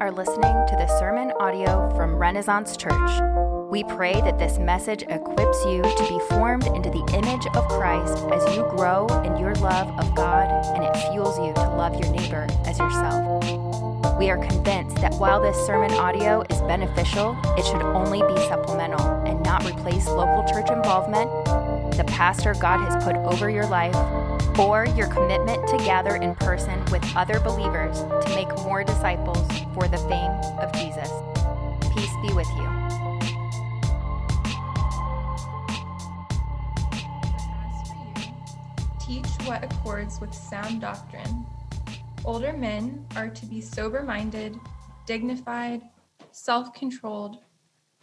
are listening to the sermon audio from Renaissance Church. We pray that this message equips you to be formed into the image of Christ as you grow in your love of God and it fuels you to love your neighbor as yourself. We are convinced that while this sermon audio is beneficial, it should only be supplemental and not replace local church involvement, the pastor God has put over your life, or your commitment to gather in person with other believers to make more disciples for the fame of Jesus. Peace be with you. Teach what accords with sound doctrine. Older men are to be sober minded, dignified, self controlled,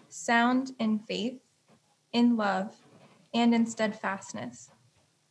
sound in faith, in love, and in steadfastness.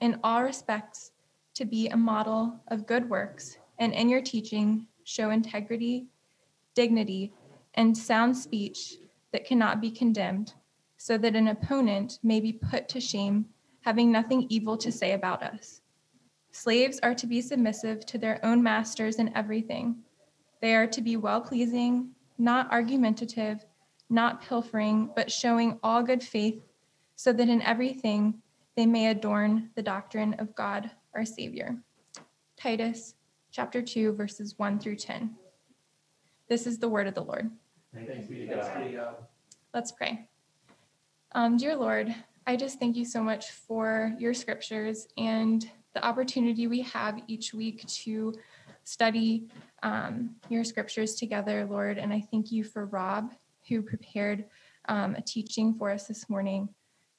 in all respects to be a model of good works, and in your teaching, show integrity, dignity, and sound speech that cannot be condemned, so that an opponent may be put to shame, having nothing evil to say about us. Slaves are to be submissive to their own masters in everything. They are to be well pleasing, not argumentative, not pilfering, but showing all good faith, so that in everything they may adorn the doctrine of God our Savior. Titus chapter 2, verses 1 through 10. This is the word of the Lord. Thanks be to God. Let's pray. Um, dear Lord, I just thank you so much for your scriptures and the opportunity we have each week to study um, your scriptures together, Lord. And I thank you for Rob, who prepared um, a teaching for us this morning.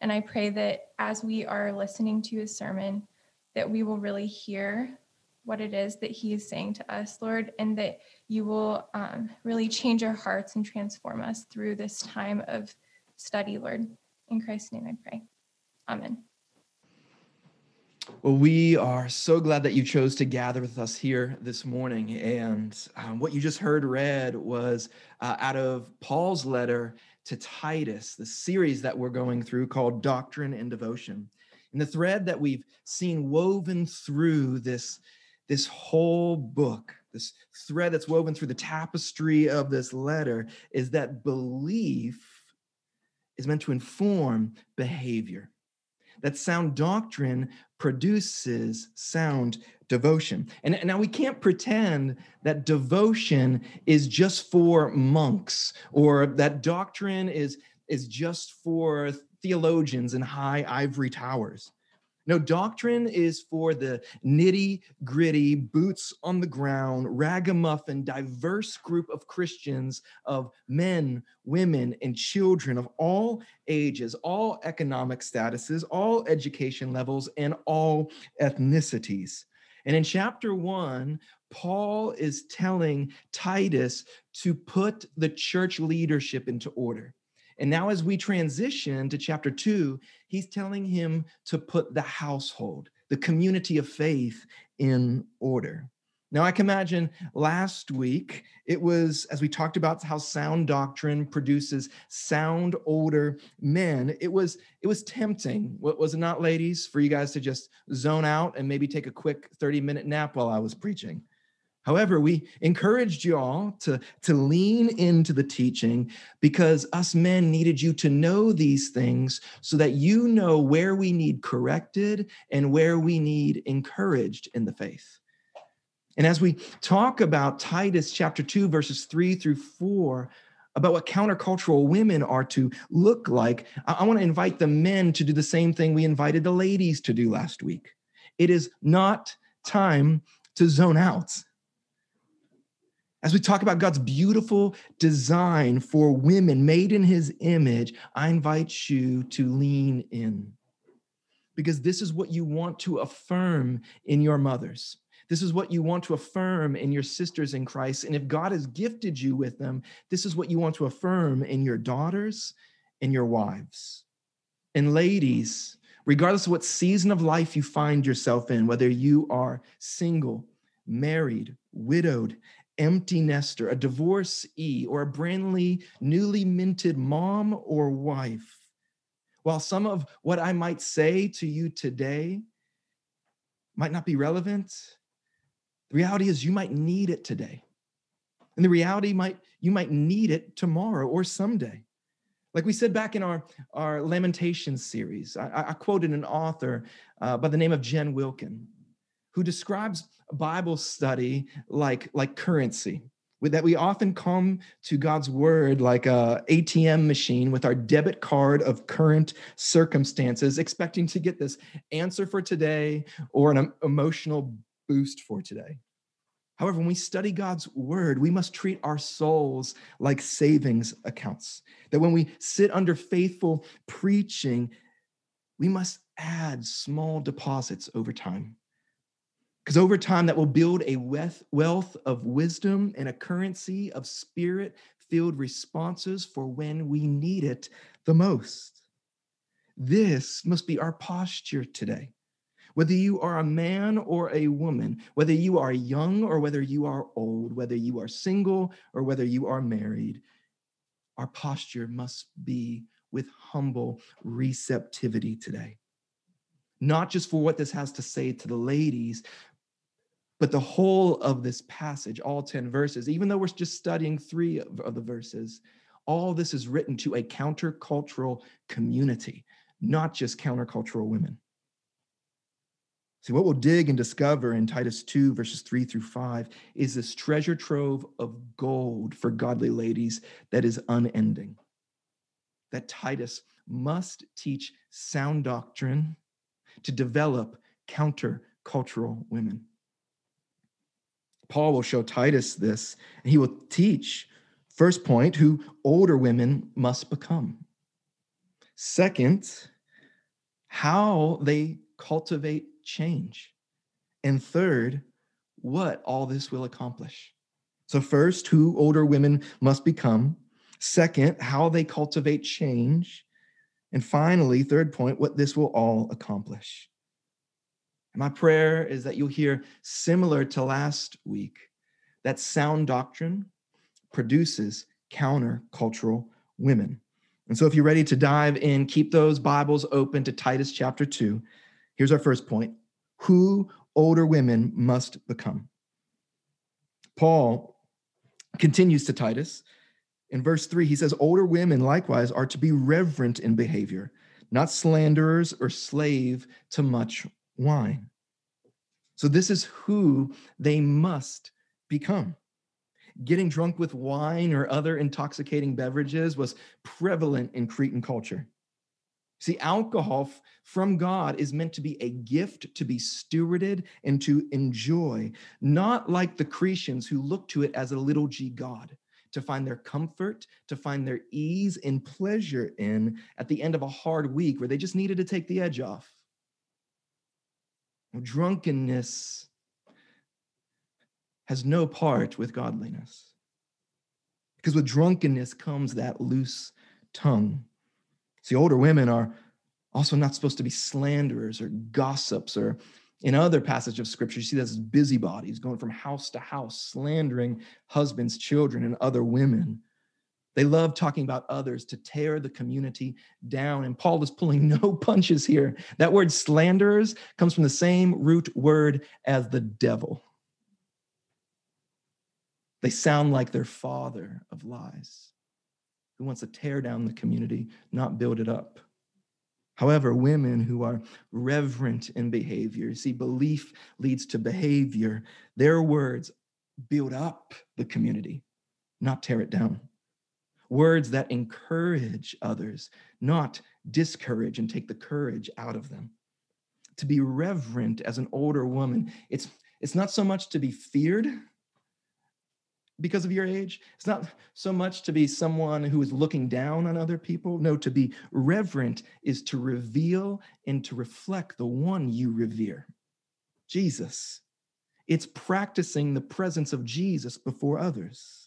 And I pray that as we are listening to his sermon, that we will really hear what it is that he is saying to us, Lord, and that you will um, really change our hearts and transform us through this time of study, Lord. In Christ's name I pray. Amen. Well, we are so glad that you chose to gather with us here this morning. And um, what you just heard read was uh, out of Paul's letter to Titus, the series that we're going through called Doctrine and Devotion. And the thread that we've seen woven through this, this whole book, this thread that's woven through the tapestry of this letter, is that belief is meant to inform behavior. That sound doctrine produces sound devotion. And, now we can't pretend that devotion is just for monks or that doctrine is, is just for theologians in high ivory towers. No, doctrine is for the nitty gritty, boots on the ground, ragamuffin, diverse group of Christians, of men, women, and children of all ages, all economic statuses, all education levels, and all ethnicities. And in chapter one, Paul is telling Titus to put the church leadership into order. And now, as we transition to chapter two, he's telling him to put the household, the community of faith, in order. Now, I can imagine last week it was, as we talked about how sound doctrine produces sound older men, it was it was tempting, what was it not, ladies, for you guys to just zone out and maybe take a quick 30 minute nap while I was preaching. However, we encouraged you all to, to lean into the teaching because us men needed you to know these things so that you know where we need corrected and where we need encouraged in the faith. And as we talk about Titus chapter 2, verses 3 through 4, about what countercultural women are to look like, I, I want to invite the men to do the same thing we invited the ladies to do last week. It is not time to zone out. As we talk about God's beautiful design for women made in his image, I invite you to lean in because this is what you want to affirm in your mothers. This is what you want to affirm in your sisters in Christ. And if God has gifted you with them, this is what you want to affirm in your daughters and your wives. And ladies, regardless of what season of life you find yourself in, whether you are single, married, widowed, empty nester, a divorcee, or a brandly newly minted mom or wife, while some of what I might say to you today might not be relevant, the reality is you might need it today. And the reality might you might need it tomorrow or someday. Like we said back in our, our Lamentations series, I, I quoted an author uh, by the name of Jen Wilkin, who describes Bible study like, like currency that we often come to God's word like a ATM machine with our debit card of current circumstances, expecting to get this answer for today or an emotional boost for today. However, when we study God's word, we must treat our souls like savings accounts. That when we sit under faithful preaching, we must add small deposits over time. Because over time, that will build a wealth of wisdom and a currency of spirit filled responses for when we need it the most. This must be our posture today. Whether you are a man or a woman, whether you are young or whether you are old, whether you are single or whether you are married, our posture must be with humble receptivity today. Not just for what this has to say to the ladies, but the whole of this passage, all 10 verses, even though we're just studying three of, the verses, all this is written to a countercultural community, not just countercultural women. See, what we'll dig and discover in Titus 2, verses 3 through 5, is this treasure trove of gold for godly ladies that is unending. That Titus must teach sound doctrine to develop countercultural women. Paul will show Titus this, and he will teach, first point, who older women must become. Second, how they cultivate change. And third, what all this will accomplish. So, first, who older women must become. Second, how they cultivate change. And finally, third point, what this will all accomplish. And my prayer is that you'll hear, similar to last week, that sound doctrine produces countercultural women. And so, if you're ready to dive in, keep those Bibles open to Titus chapter 2. Here's our first point who older women must become. Paul continues to Titus. In verse 3, he says, Older women likewise are to be reverent in behavior, not slanderers or slave to much wine. Mm. So, this is who they must become. Getting drunk with wine or other intoxicating beverages was prevalent in Cretan culture. See, alcohol from God is meant to be a gift to be stewarded and to enjoy, not like the Cretians who look to it as a little g God to find their comfort, to find their ease and pleasure in at the end of a hard week where they just needed to take the edge off. Drunkenness has no part with godliness. Because with drunkenness comes that loose tongue. See, older women are also not supposed to be slanderers or gossips or in other passages of scripture, you see this busybodies going from house to house, slandering husbands, children, and other women. They love talking about others to tear the community down. And Paul is pulling no punches here. That word slanderers comes from the same root word as the devil. They sound like their father of lies who wants to tear down the community, not build it up. However, women who are reverent in behavior, see, belief leads to behavior. Their words build up the community, not tear it down words that encourage others, not discourage and take the courage out of them. To be reverent as an older woman, it's, it's not so much to be feared because of your age. It's not so much to be someone who is looking down on other people. No, to be reverent is to reveal and to reflect the one you revere, Jesus. it's practicing the presence of Jesus before others.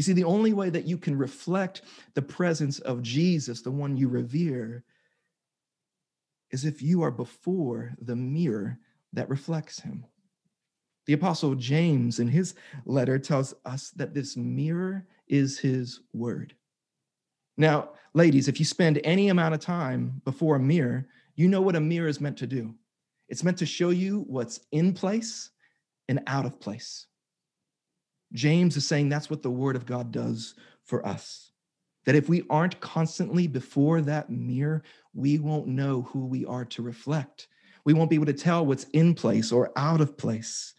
You see, the only way that you can reflect the presence of Jesus, the one you revere, is if you are before the mirror that reflects him. The Apostle James, in his letter, tells us that this mirror is his word. Now, ladies, if you spend any amount of time before a mirror, you know what a mirror is meant to do. It's meant to show you what's in place and out of place. James is saying that's what the word of God does for us. That if we aren't constantly before that mirror, we won't know who we are to reflect. We won't be able to tell what's in place or out of place.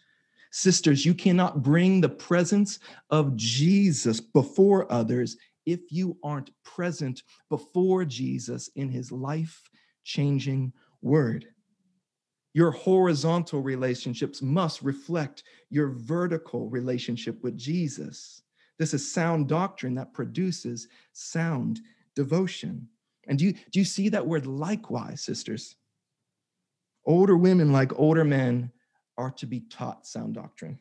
Sisters, you cannot bring the presence of Jesus before others if you aren't present before Jesus in his life changing word. Your horizontal relationships must reflect your vertical relationship with Jesus. This is sound doctrine that produces sound devotion. And do you, do you see that word likewise, sisters? Older women, like older men, are to be taught sound doctrine.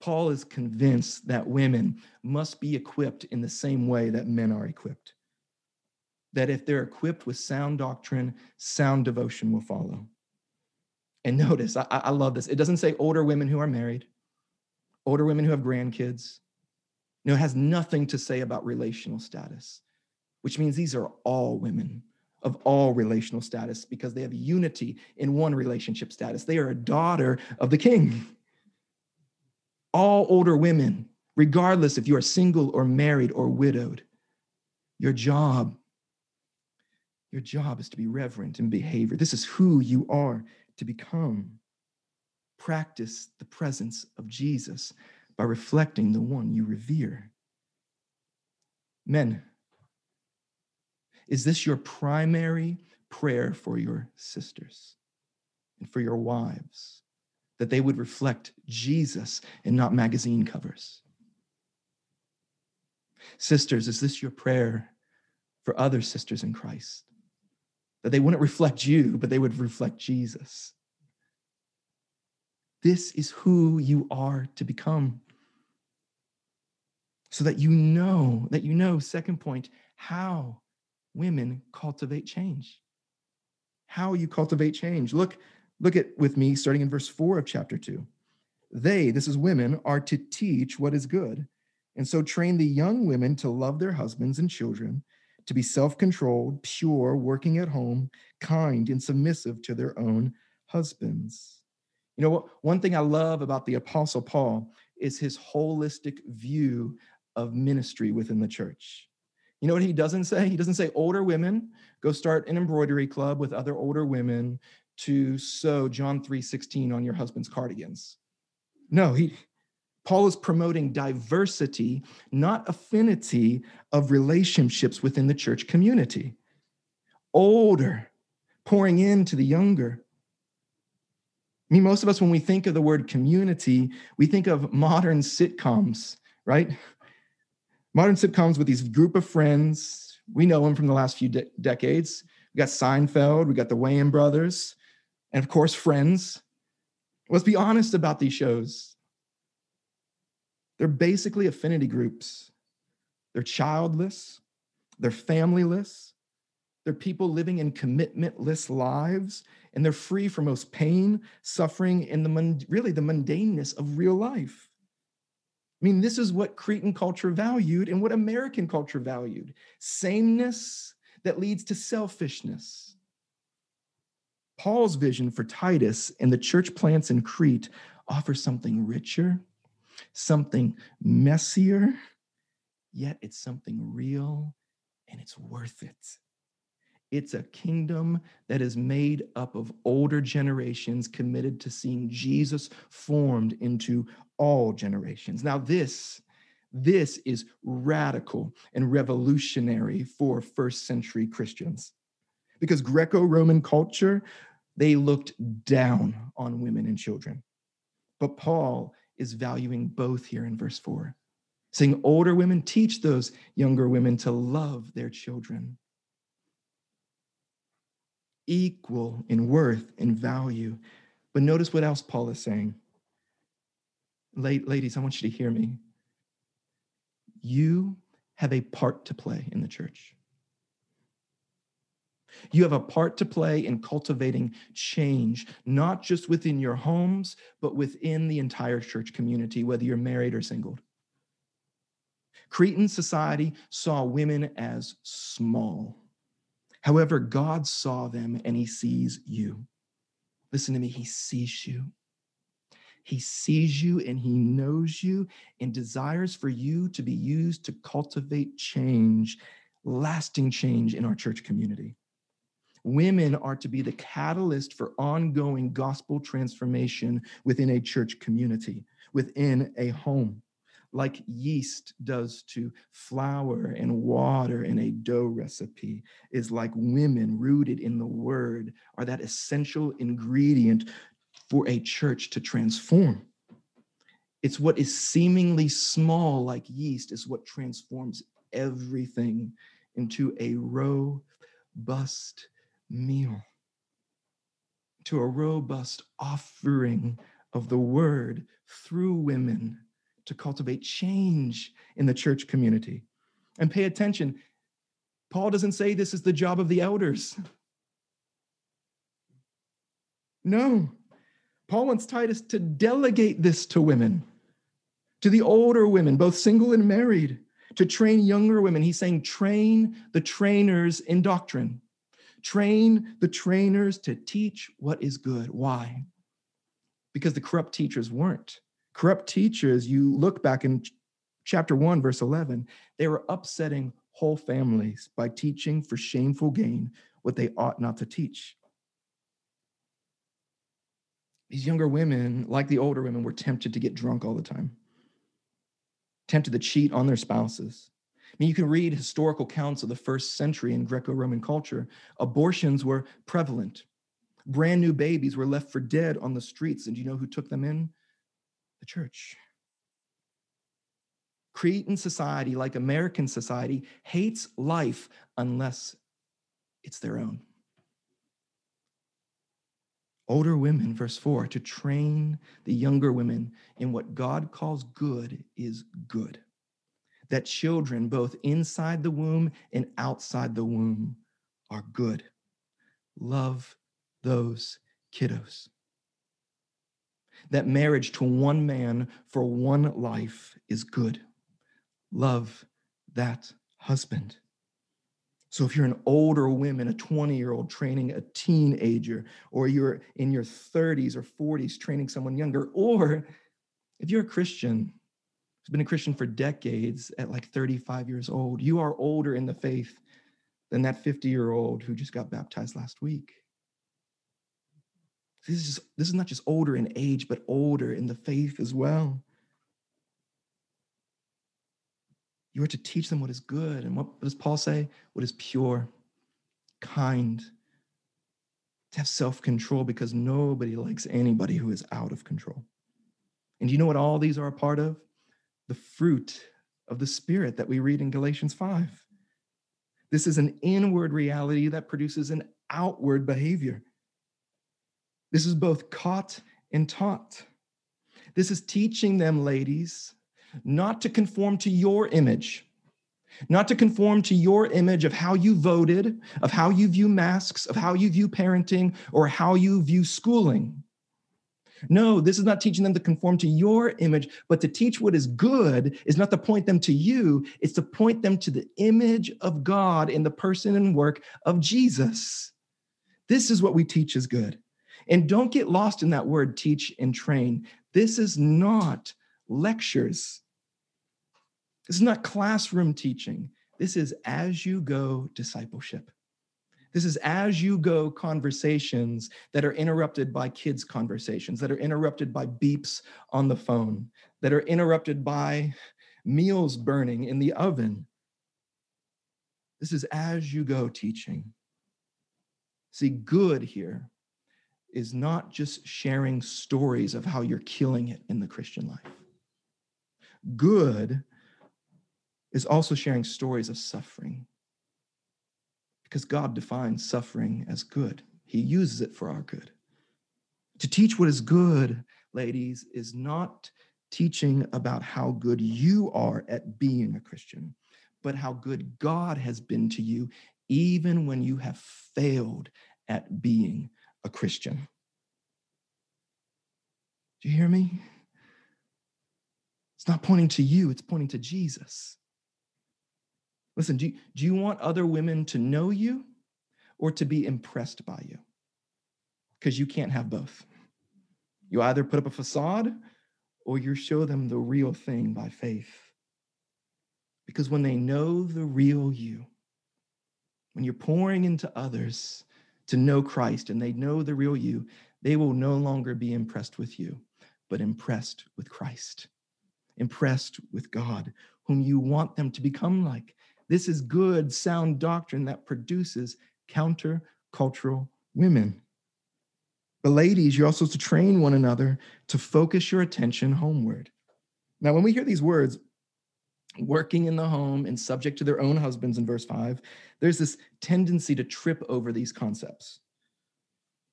Paul is convinced that women must be equipped in the same way that men are equipped that if they're equipped with sound doctrine, sound devotion will follow. And notice, I, I, love this. It doesn't say older women who are married, older women who have grandkids. No, it has nothing to say about relational status, which means these are all women of all relational status because they have unity in one relationship status. They are a daughter of the king. All older women, regardless if you are single or married or widowed, your job your job is to be reverent in behavior. This is who you are to become. Practice the presence of Jesus by reflecting the one you revere. Men, is this your primary prayer for your sisters and for your wives? That they would reflect Jesus and not magazine covers? Sisters, is this your prayer for other sisters in Christ? That they wouldn't reflect you, but they would reflect Jesus. This is who you are to become. So that you know, that you know, second point, how women cultivate change. How you cultivate change. Look, look at with me, starting in verse four of chapter two. They, this is women, are to teach what is good, and so train the young women to love their husbands and children to be self controlled, pure, working at home, kind, and submissive to their own husbands. You know what? One thing I love about the Apostle Paul is his holistic view of ministry within the church. You know what he doesn't say? He doesn't say older women go start an embroidery club with other older women to sew John 3:16 on your husband's cardigans. No, he Paul is promoting diversity, not affinity of relationships within the church community. Older, pouring into the younger. I mean, most of us, when we think of the word community, we think of modern sitcoms, right? Modern sitcoms with these group of friends. We know them from the last few de- decades. We got Seinfeld, we got the Wayans brothers, and of course, Friends. Let's be honest about these shows. They're basically affinity groups. They're childless, they're familyless, they're people living in commitmentless lives, and they're free from most pain, suffering, and the really the mundaneness of real life. I mean, this is what Cretan culture valued and what American culture valued sameness that leads to selfishness. Paul's vision for Titus and the church plants in Crete offers something richer something messier, yet it's something real and it's worth it. It's a kingdom that is made up of older generations committed to seeing Jesus formed into all generations. Now, this, this is radical and revolutionary for first century Christians because Greco Roman culture, they looked down on women and children. But Paul is valuing both here in verse 4. Saying older women teach those younger women to love their children. Equal in worth and value. But notice what else Paul is saying. Ladies, I want you to hear me. You have a part to play in the church. You have a part to play in cultivating change, not just within your homes, but within the entire church community, whether you're married or single. Cretan society saw women as small. However, God saw them and he sees you. Listen to me, he sees you. He sees you and he knows you and desires for you to be used to cultivate change, lasting change in our church community. Women are to be the catalyst for ongoing gospel transformation within a church community, within a home, like yeast does to flour and water in a dough recipe, is like women rooted in the word are that essential ingredient for a church to transform. It's what is seemingly small, like yeast, is what transforms everything into a robust meal, to a robust offering of the word through women to cultivate change in the church community. And pay attention, Paul doesn't say this is the job of the elders. No, Paul wants Titus to delegate this to women, to the older women, both single and married, to train younger women. He's saying, train the trainers in doctrine. Train the trainers to teach what is good. Why? Because the corrupt teachers weren't. Corrupt teachers, you look back in chapter 1, verse 11, they were upsetting whole families by teaching for shameful gain what they ought not to teach. These younger women, like the older women, were tempted to get drunk all the time, tempted to cheat on their spouses, I mean, you can read historical accounts of the first century in Greco Roman culture. Abortions were prevalent. Brand new babies were left for dead on the streets. And do you know who took them in? The church. Cretan society, like American society, hates life unless it's their own. Older women, verse 4, to train the younger women in what God calls good is good that children, both inside the womb and outside the womb, are good. Love those kiddos. That marriage to one man for one life is good. Love that husband. So if you're an older woman, a 20 year old training a teenager, or you're in your 30s or 40s training someone younger, or if you're a Christian been a Christian for decades at like 35 years old. You are older in the faith than that 50 year old who just got baptized last week. This is, just, this is not just older in age, but older in the faith as well. You are to teach them what is good. And what does Paul say? What is pure, kind, to have self control because nobody likes anybody who is out of control. And do you know what all these are a part of? The fruit of the Spirit that we read in Galatians 5. This is an inward reality that produces an outward behavior. This is both caught and taught. This is teaching them, ladies, not to conform to your image, not to conform to your image of how you voted, of how you view masks, of how you view parenting, or how you view schooling. No, this is not teaching them to conform to your image, but to teach what is good is not to point them to you, it's to point them to the image of God in the person and work of Jesus. This is what we teach is good. And don't get lost in that word teach and train. This is not lectures. This is not classroom teaching. This is as you go discipleship. This is as you go conversations that are interrupted by kids' conversations, that are interrupted by beeps on the phone, that are interrupted by meals burning in the oven. This is as you go teaching. See, good here is not just sharing stories of how you're killing it in the Christian life. Good is also sharing stories of suffering because God defines suffering as good. He uses it for our good. To teach what is good, ladies, is not teaching about how good you are at being a Christian, but how good God has been to you, even when you have failed at being a Christian. Do you hear me? It's not pointing to you, it's pointing to Jesus. Listen, do you, do you want other women to know you or to be impressed by you? Because you can't have both. You either put up a facade or you show them the real thing by faith. Because when they know the real you, when you're pouring into others to know Christ and they know the real you, they will no longer be impressed with you, but impressed with Christ, impressed with God, whom you want them to become like. This is good, sound doctrine that produces countercultural women. But ladies, you're also to train one another to focus your attention homeward. Now, when we hear these words, working in the home and subject to their own husbands in verse 5, there's this tendency to trip over these concepts.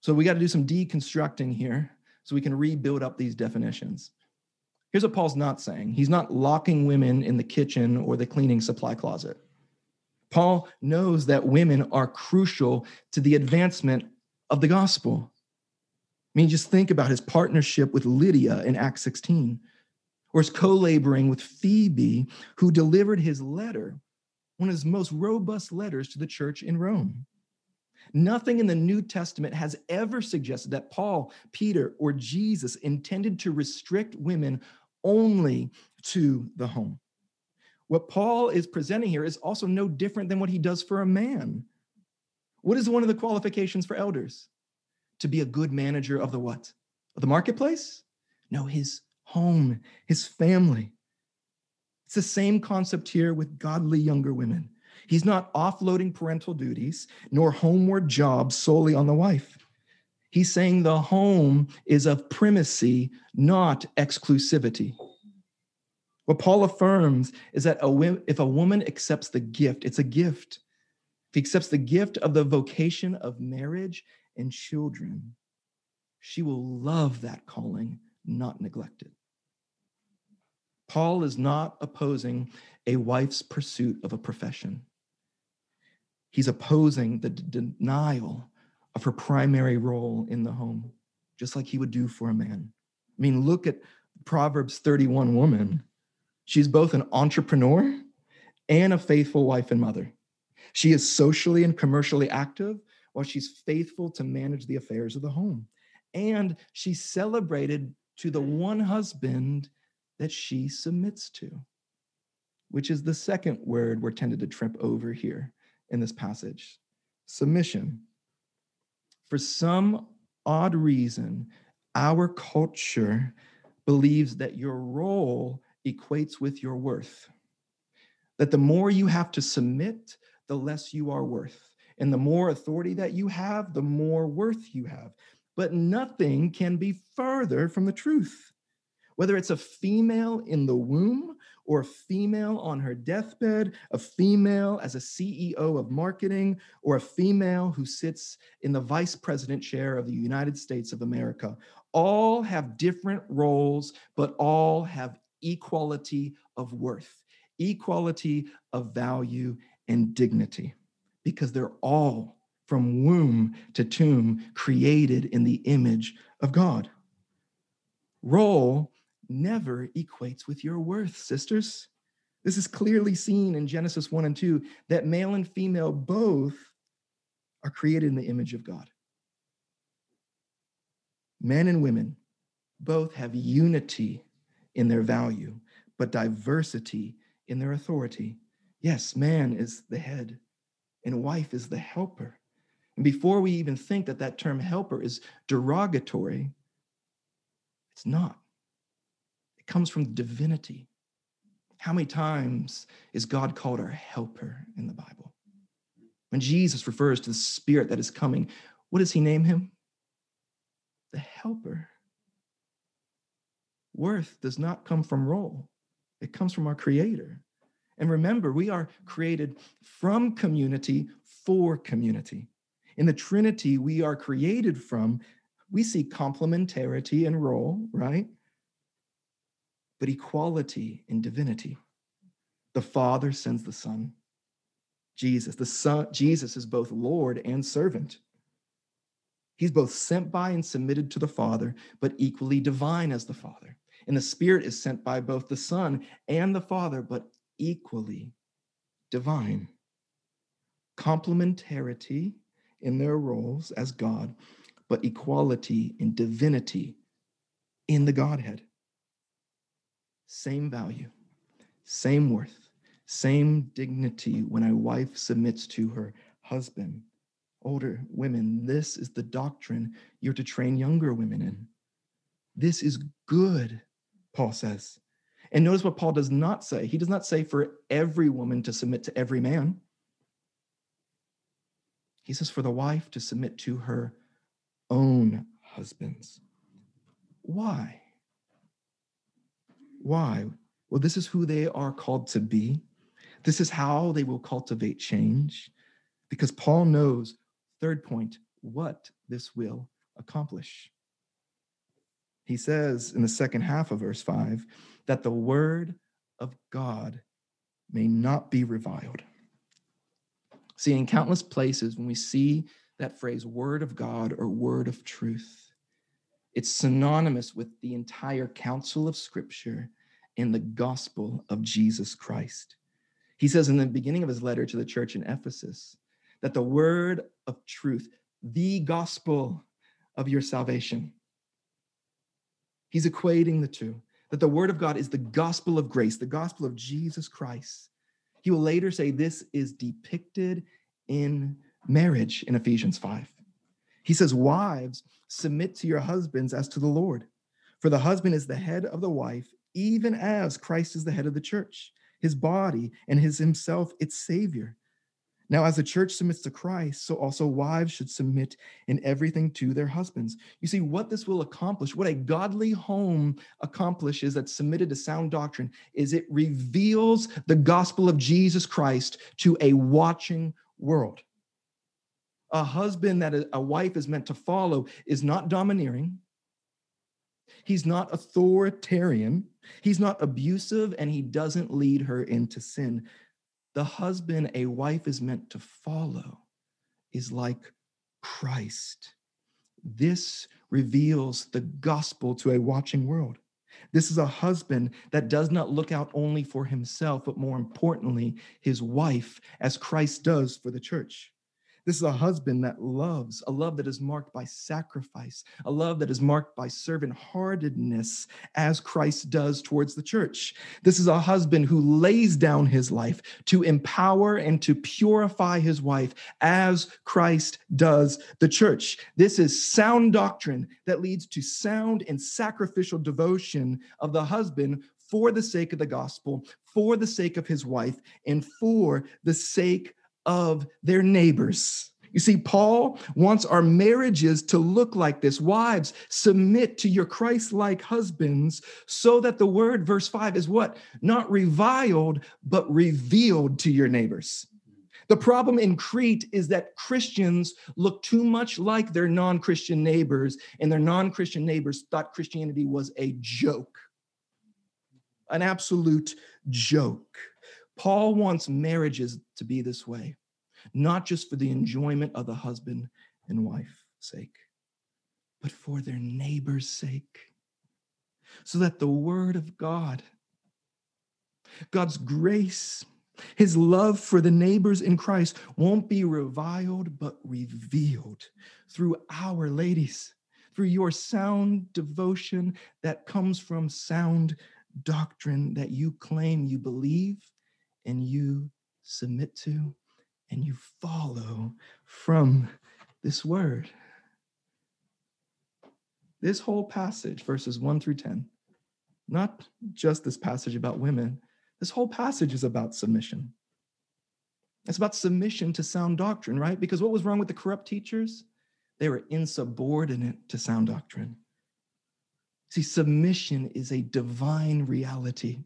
So we got to do some deconstructing here so we can rebuild up these definitions. Here's what Paul's not saying he's not locking women in the kitchen or the cleaning supply closet. Paul knows that women are crucial to the advancement of the gospel. I mean, just think about his partnership with Lydia in Acts 16, or his co laboring with Phoebe, who delivered his letter, one of his most robust letters to the church in Rome. Nothing in the New Testament has ever suggested that Paul, Peter, or Jesus intended to restrict women only to the home. What Paul is presenting here is also no different than what he does for a man. What is one of the qualifications for elders? to be a good manager of the what? Of the marketplace? No, his home, his family. It's the same concept here with godly younger women. He's not offloading parental duties nor homeward jobs solely on the wife. He's saying the home is of primacy, not exclusivity. What Paul affirms is that a, if a woman accepts the gift, it's a gift. If he accepts the gift of the vocation of marriage, and children, she will love that calling, not neglect it. Paul is not opposing a wife's pursuit of a profession. He's opposing the d- denial of her primary role in the home, just like he would do for a man. I mean, look at Proverbs 31 woman. She's both an entrepreneur and a faithful wife and mother. She is socially and commercially active, while she's faithful to manage the affairs of the home. And she's celebrated to the one husband that she submits to, which is the second word we're tended to trip over here in this passage submission. For some odd reason, our culture believes that your role equates with your worth, that the more you have to submit, the less you are worth. And the more authority that you have, the more worth you have. But nothing can be further from the truth. Whether it's a female in the womb or a female on her deathbed, a female as a CEO of marketing, or a female who sits in the vice president chair of the United States of America, all have different roles, but all have equality of worth, equality of value and dignity because they're all from womb to tomb created in the image of God. Role never equates with your worth, sisters. This is clearly seen in Genesis 1 and 2 that male and female both are created in the image of God. Men and women both have unity in their value, but diversity in their authority. Yes, man is the head, and wife is the helper. And before we even think that that term helper is derogatory, it's not. It comes from divinity. How many times is God called our helper in the Bible? When Jesus refers to the Spirit that is coming, what does he name him? The helper. Worth does not come from role, it comes from our Creator. And remember, we are created from community for community. In the Trinity, we are created from we see complementarity in role, right? But equality in divinity. The Father sends the Son. Jesus, the Son, Jesus is both Lord and servant. He's both sent by and submitted to the Father, but equally divine as the Father. And the Spirit is sent by both the Son and the Father, but equally divine. Complementarity in their roles as God, but equality in divinity in the Godhead. Same value, same worth, same dignity when a wife submits to her husband older women, this is the doctrine you're to train younger women in. This is good, Paul says. And notice what Paul does not say. He does not say for every woman to submit to every man. He says for the wife to submit to her own husbands. Why? Why? Well, this is who they are called to be. This is how they will cultivate change because Paul knows Third point, what this will accomplish. He says in the second half of verse 5 that the word of God may not be reviled. See, in countless places, when we see that phrase, word of God or word of truth, it's synonymous with the entire counsel of Scripture and the gospel of Jesus Christ. He says in the beginning of his letter to the church in Ephesus that the word of truth, the gospel of your salvation, he's equating the two, that the word of God is the gospel of grace, the gospel of Jesus Christ. He will later say this is depicted in marriage in Ephesians 5. He says, Wives, submit to your husbands as to the Lord. For the husband is the head of the wife, even as Christ is the head of the church, his body, and his himself its Savior. Now, as the church submits to Christ, so also wives should submit in everything to their husbands. You see, what this will accomplish, what a godly home accomplishes that's submitted to sound doctrine, is it reveals the gospel of Jesus Christ to a watching world. A husband that a wife is meant to follow is not domineering, he's not authoritarian, he's not abusive, and he doesn't lead her into sin the husband a wife is meant to follow is like Christ. This reveals the gospel to a watching world. This is a husband that does not look out only for himself, but more importantly, his wife, as Christ does for the church. This is a husband that loves, a love that is marked by sacrifice, a love that is marked by servant heartedness, as Christ does towards the church. This is a husband who lays down his life to empower and to purify his wife, as Christ does the church. This is sound doctrine that leads to sound and sacrificial devotion of the husband for the sake of the gospel, for the sake of his wife, and for the sake of their neighbors. You see, Paul wants our marriages to look like this. Wives, submit to your Christ like husbands so that the word, verse 5, is what? Not reviled, but revealed to your neighbors. The problem in Crete is that Christians look too much like their non Christian neighbors, and their non Christian neighbors thought Christianity was a joke, an absolute joke. Paul wants marriages to be this way, not just for the enjoyment of the husband and wife sake, but for their neighbor's sake, so that the word of God, God's grace, his love for the neighbors in Christ won't be reviled, but revealed through our ladies, through your sound devotion that comes from sound doctrine that you claim you believe and you submit to and you follow from this word. This whole passage, verses 1 through 10, not just this passage about women, this whole passage is about submission. It's about submission to sound doctrine, right? Because what was wrong with the corrupt teachers? They were insubordinate to sound doctrine. See, submission is a divine reality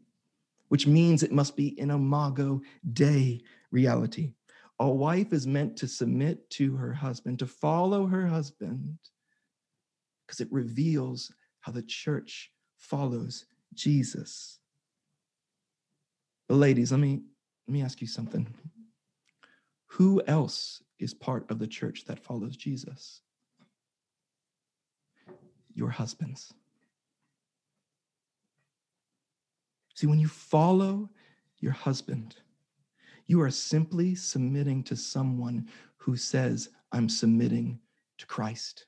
which means it must be an imago Dei reality. A wife is meant to submit to her husband, to follow her husband, because it reveals how the church follows Jesus. But ladies, let me let me ask you something. Who else is part of the church that follows Jesus? Your husbands. See, when you follow your husband, you are simply submitting to someone who says, I'm submitting to Christ.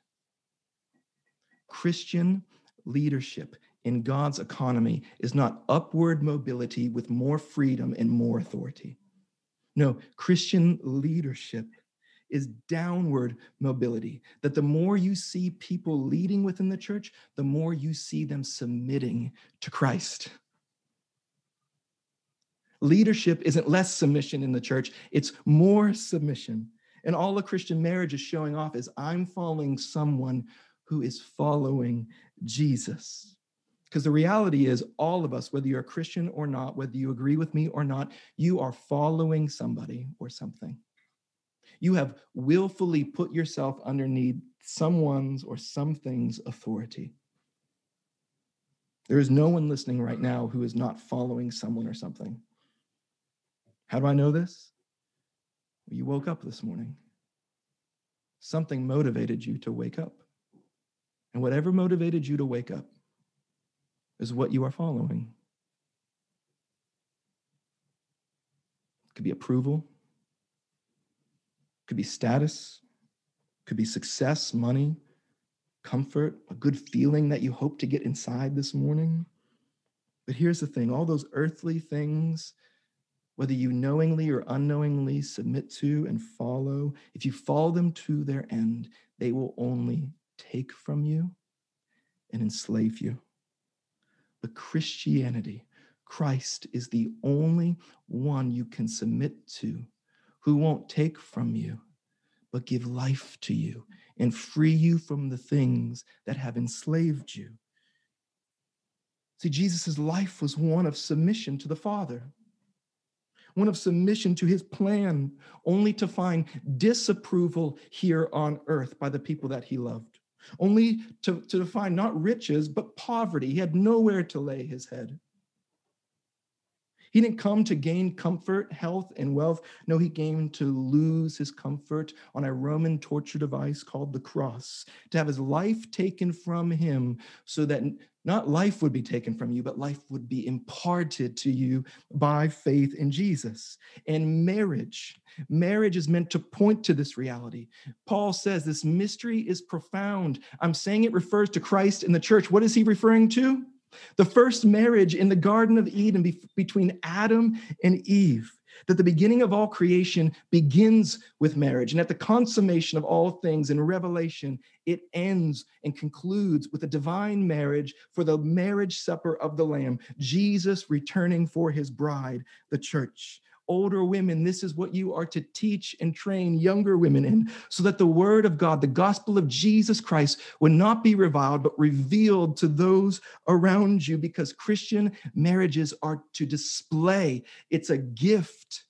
Christian leadership in God's economy is not upward mobility with more freedom and more authority. No, Christian leadership is downward mobility. That the more you see people leading within the church, the more you see them submitting to Christ. Leadership isn't less submission in the church, it's more submission. And all a Christian marriage is showing off is I'm following someone who is following Jesus. Because the reality is, all of us, whether you're a Christian or not, whether you agree with me or not, you are following somebody or something. You have willfully put yourself underneath someone's or something's authority. There is no one listening right now who is not following someone or something. How do I know this? Well, you woke up this morning. Something motivated you to wake up. And whatever motivated you to wake up, is what you are following. It could be approval, could be status, could be success, money, comfort, a good feeling that you hope to get inside this morning. But here's the thing all those earthly things, whether you knowingly or unknowingly submit to and follow, if you follow them to their end, they will only take from you and enslave you. But Christianity, Christ is the only one you can submit to who won't take from you, but give life to you and free you from the things that have enslaved you. See, Jesus' life was one of submission to the Father, one of submission to his plan, only to find disapproval here on earth by the people that he loved only to, to find not riches, but poverty. He had nowhere to lay his head. He didn't come to gain comfort, health, and wealth. No, he came to lose his comfort on a Roman torture device called the cross, to have his life taken from him so that not life would be taken from you, but life would be imparted to you by faith in Jesus. And marriage, marriage is meant to point to this reality. Paul says this mystery is profound. I'm saying it refers to Christ and the church. What is he referring to? The first marriage in the Garden of Eden be- between Adam and Eve that the beginning of all creation begins with marriage. And at the consummation of all things in Revelation, it ends and concludes with a divine marriage for the marriage supper of the Lamb, Jesus returning for his bride, the church older women, this is what you are to teach and train younger women in, so that the word of God, the gospel of Jesus Christ, would not be reviled, but revealed to those around you, because Christian marriages are to display, it's a gift.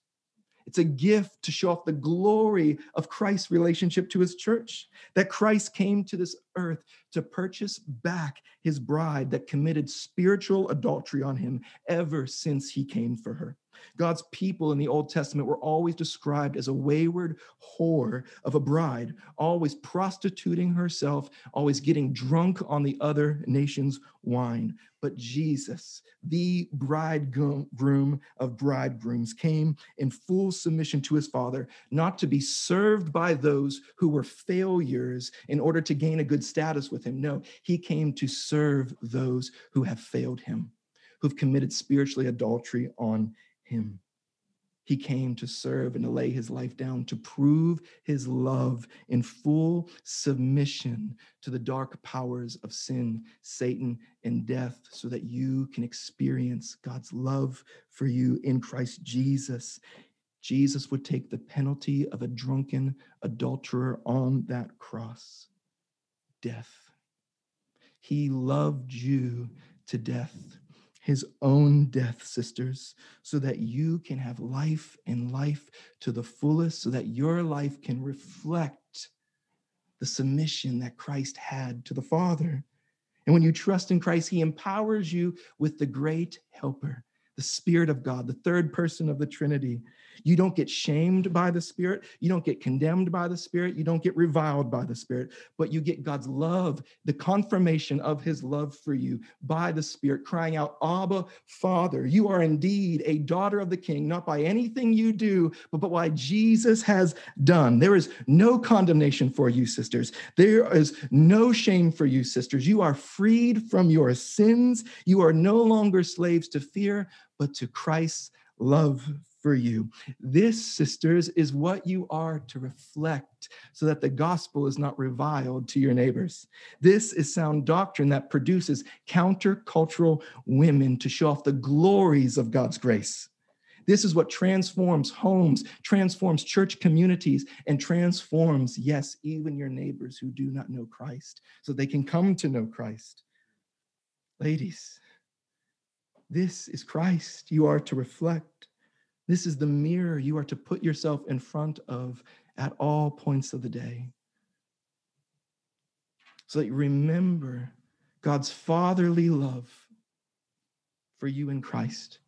It's a gift to show off the glory of Christ's relationship to his church, that Christ came to this earth to purchase back his bride that committed spiritual adultery on him ever since he came for her. God's people in the Old Testament were always described as a wayward whore of a bride, always prostituting herself, always getting drunk on the other nation's wine. But Jesus, the bridegroom of bridegrooms, came in full submission to his Father, not to be served by those who were failures in order to gain a good status with him. No, he came to serve those who have failed him, who've committed spiritually adultery on him. He came to serve and to lay his life down to prove his love in full submission to the dark powers of sin, Satan, and death, so that you can experience God's love for you in Christ Jesus. Jesus would take the penalty of a drunken adulterer on that cross death. He loved you to death his own death, sisters, so that you can have life and life to the fullest, so that your life can reflect the submission that Christ had to the Father. And when you trust in Christ, he empowers you with the great helper, the Spirit of God, the third person of the Trinity, you don't get shamed by the Spirit. You don't get condemned by the Spirit. You don't get reviled by the Spirit, but you get God's love, the confirmation of his love for you by the Spirit, crying out, Abba, Father, you are indeed a daughter of the King, not by anything you do, but, by Jesus has done. There is no condemnation for you, sisters. There is no shame for you, sisters. You are freed from your sins. You are no longer slaves to fear, but to Christ's love for you. This, sisters, is what you are to reflect so that the gospel is not reviled to your neighbors. This is sound doctrine that produces countercultural women to show off the glories of God's grace. This is what transforms homes, transforms church communities, and transforms, yes, even your neighbors who do not know Christ, so they can come to know Christ. Ladies, this is Christ you are to reflect. This is the mirror you are to put yourself in front of at all points of the day. So that you remember God's fatherly love for you in Christ.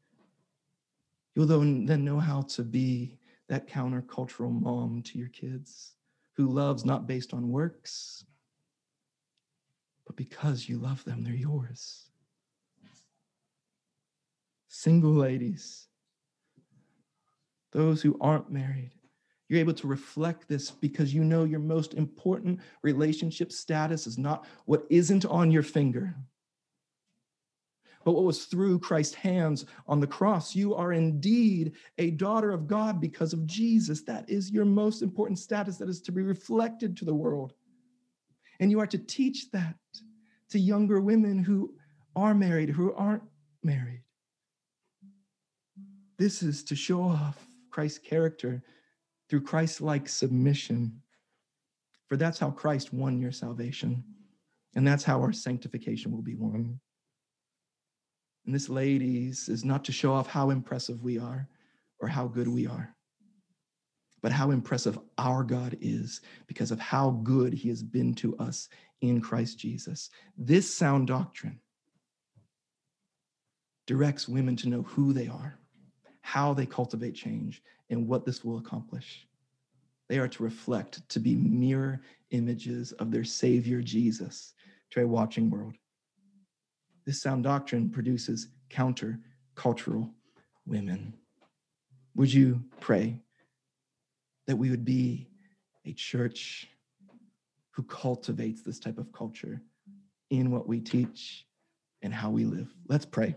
You'll then know how to be that countercultural mom to your kids who loves not based on works, but because you love them, they're yours. Single ladies, those who aren't married. You're able to reflect this because you know your most important relationship status is not what isn't on your finger, but what was through Christ's hands on the cross. You are indeed a daughter of God because of Jesus. That is your most important status that is to be reflected to the world. And you are to teach that to younger women who are married, who aren't married. This is to show off Christ's character through Christ like submission. For that's how Christ won your salvation. And that's how our sanctification will be won. And this, ladies, is not to show off how impressive we are or how good we are, but how impressive our God is because of how good he has been to us in Christ Jesus. This sound doctrine directs women to know who they are how they cultivate change, and what this will accomplish. They are to reflect, to be mirror images of their Savior Jesus to a watching world. This sound doctrine produces counter cultural women. Would you pray that we would be a church who cultivates this type of culture in what we teach and how we live? Let's pray.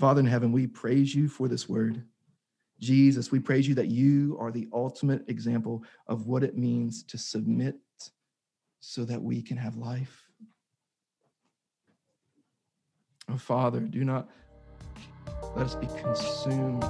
Father in heaven, we praise you for this word. Jesus, we praise you that you are the ultimate example of what it means to submit so that we can have life. Oh, Father, do not let us be consumed